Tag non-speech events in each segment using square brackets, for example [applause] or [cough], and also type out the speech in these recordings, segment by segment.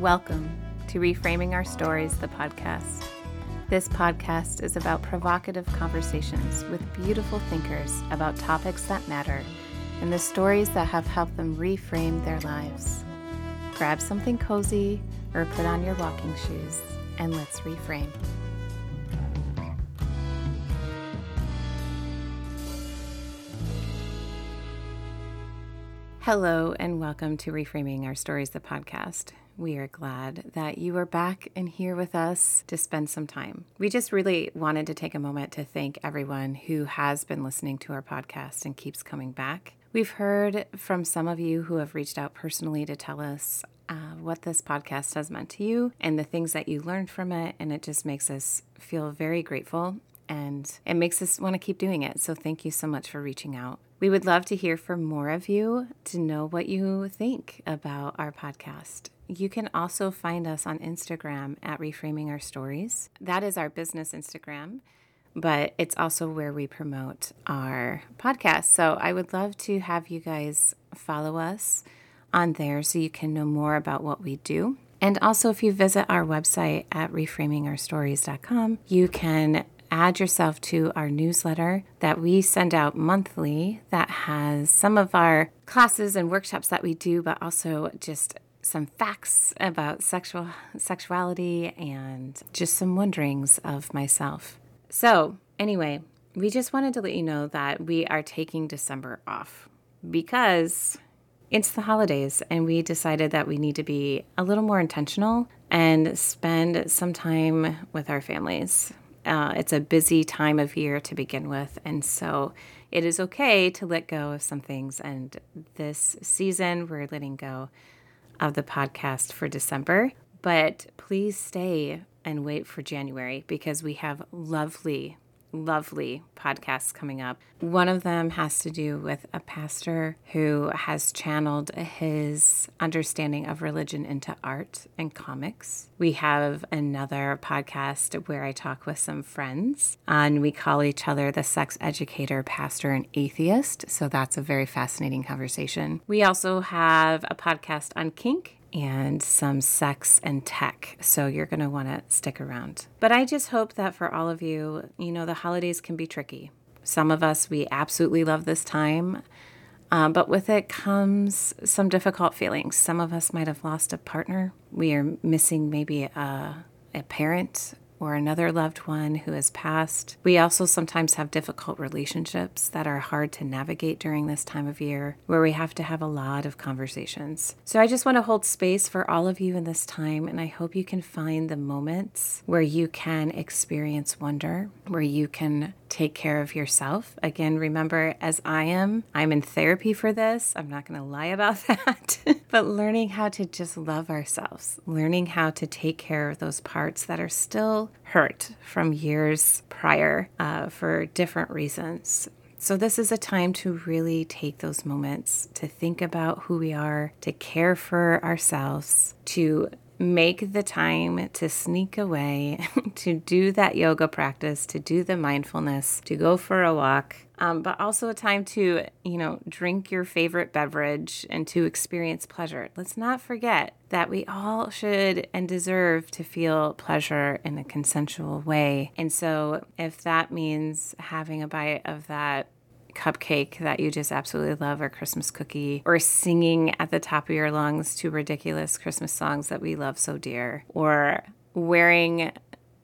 Welcome to Reframing Our Stories, the podcast. This podcast is about provocative conversations with beautiful thinkers about topics that matter and the stories that have helped them reframe their lives. Grab something cozy or put on your walking shoes and let's reframe. Hello, and welcome to Reframing Our Stories, the podcast. We are glad that you are back and here with us to spend some time. We just really wanted to take a moment to thank everyone who has been listening to our podcast and keeps coming back. We've heard from some of you who have reached out personally to tell us uh, what this podcast has meant to you and the things that you learned from it. And it just makes us feel very grateful and it makes us want to keep doing it. So thank you so much for reaching out. We would love to hear from more of you to know what you think about our podcast. You can also find us on Instagram at Reframing Our Stories. That is our business Instagram, but it's also where we promote our podcast. So I would love to have you guys follow us on there so you can know more about what we do. And also, if you visit our website at reframingourstories.com, you can add yourself to our newsletter that we send out monthly that has some of our classes and workshops that we do, but also just some facts about sexual sexuality and just some wonderings of myself. So, anyway, we just wanted to let you know that we are taking December off because it's the holidays and we decided that we need to be a little more intentional and spend some time with our families. Uh, it's a busy time of year to begin with, and so it is okay to let go of some things. And this season, we're letting go of the podcast for December, but please stay and wait for January because we have lovely lovely podcasts coming up. One of them has to do with a pastor who has channeled his understanding of religion into art and comics. We have another podcast where I talk with some friends, and we call each other the sex educator, pastor, and atheist. So that's a very fascinating conversation. We also have a podcast on kink and some sex and tech. So you're going to want to stick around. But I just hope that for all of you, you know, the holidays can be tricky. Some of us, we absolutely love this time. Um, but with it comes some difficult feelings. Some of us might have lost a partner. We are missing maybe a, a parent or another loved one who has passed. We also sometimes have difficult relationships that are hard to navigate during this time of year, where we have to have a lot of conversations. So I just want to hold space for all of you in this time, and I hope you can find the moments where you can experience wonder, where you can take care of yourself. Again, remember, as I am, I'm in therapy for this. I'm not going to lie about [laughs] that. but learning how to just love ourselves, learning how to take care of those parts that are still hurt from years prior uh, for different reasons. So, this is a time to really take those moments to think about who we are, to care for ourselves, to make the time to sneak away, [laughs] to do that yoga practice, to do the mindfulness, to go for a walk, um, but also a time to, you know, drink your favorite beverage and to experience pleasure. Let's not forget that we all should and deserve to feel pleasure in a consensual way. And so, if that means having a bite of that cupcake that you just absolutely love or Christmas cookie or singing at the top of your lungs to ridiculous Christmas songs that we love so dear or wearing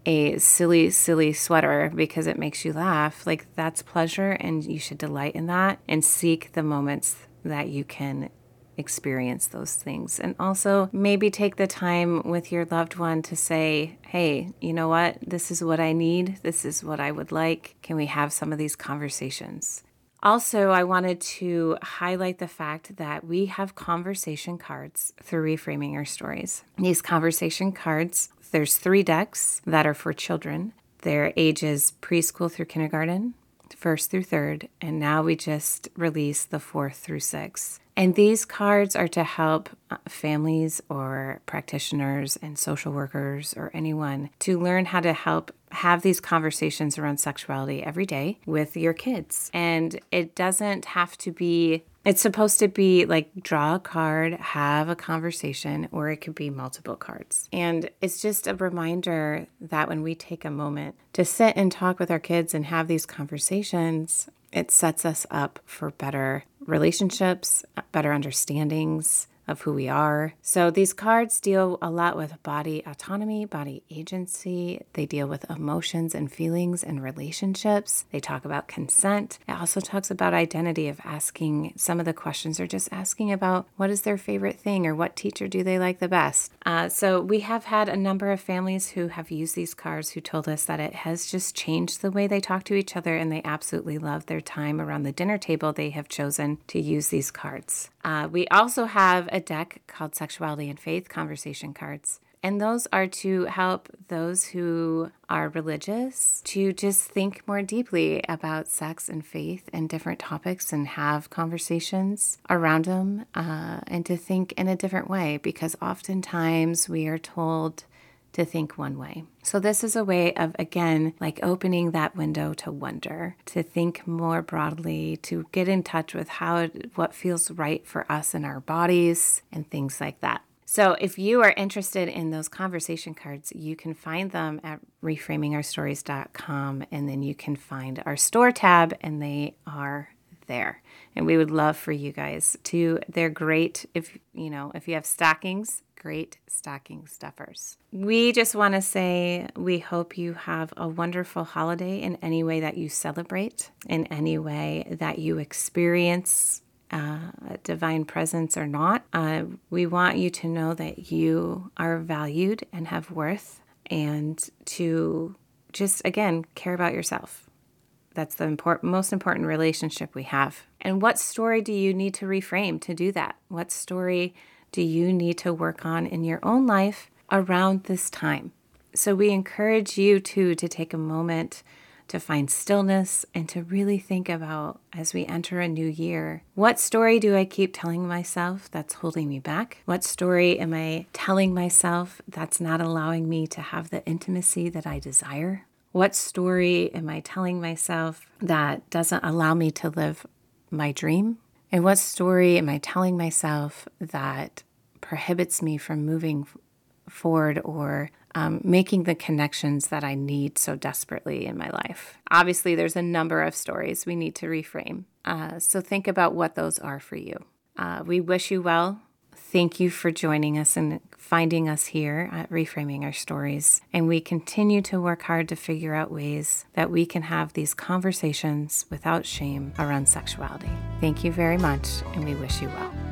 a silly, silly sweater because it makes you laugh, like that's pleasure and you should delight in that and seek the moments that you can experience those things. And also maybe take the time with your loved one to say, hey, you know what? This is what I need. This is what I would like. Can we have some of these conversations? Also, I wanted to highlight the fact that we have conversation cards through Reframing Our Stories. These conversation cards, there's three decks that are for children. Their ages preschool through kindergarten, first through third, and now we just released the fourth through six. And these cards are to help uh, families or practitioners and social workers or anyone to learn how to help have these conversations around sexuality every day with your kids. And it doesn't have to be it's supposed to be like draw a card, have a conversation, or it could be multiple cards. And it's just a reminder that when we take a moment to sit and talk with our kids and have these conversations, it sets us up for better relationships, better understandings, of who we are. So these cards deal a lot with body autonomy, body agency. They deal with emotions and feelings and relationships. They talk about consent. It also talks about identity of asking some of the questions or just asking about what is their favorite thing or what teacher do they like the best. Uh, so we have had a number of families who have used these cards who told us that it has just changed the way they talk to each other and they absolutely love their time around the dinner table. They have chosen to use these cards. Uh, we also have a deck called Sexuality and Faith Conversation Cards. And those are to help those who are religious to just think more deeply about sex and faith and different topics and have conversations around them uh, and to think in a different way because oftentimes we are told to think one way. So, this is a way of, again, like opening that window to wonder, to think more broadly, to get in touch with how, what feels right for us in our bodies and things like that. So, if you are interested in those conversation cards, you can find them at reframingourstories.com and then you can find our store tab and they are there. And we would love for you guys to, they're great if, you know, if you have stockings, great stocking stuffers. We just want to say we hope you have a wonderful holiday in any way that you celebrate, in any way that you experience uh, divine presence or not. Uh, we want you to know that you are valued and have worth, and to just again care about yourself. That's the important, most important relationship we have. And what story do you need to reframe to do that? What story do you need to work on in your own life around this time? So we encourage you to to take a moment to find stillness and to really think about as we enter a new year what story do I keep telling myself that's holding me back? What story am I telling myself that's not allowing me to have the intimacy that I desire? What story am I telling myself that doesn't allow me to live my dream? And what story am I telling myself that prohibits me from moving forward or um, making the connections that I need so desperately in my life? Obviously, there's a number of stories we need to reframe. Uh, so think about what those are for you. Uh, we wish you well. Thank you for joining us and finding us here at Reframing Our Stories. And we continue to work hard to figure out ways that we can have these conversations without shame around sexuality. Thank you very much, and we wish you well.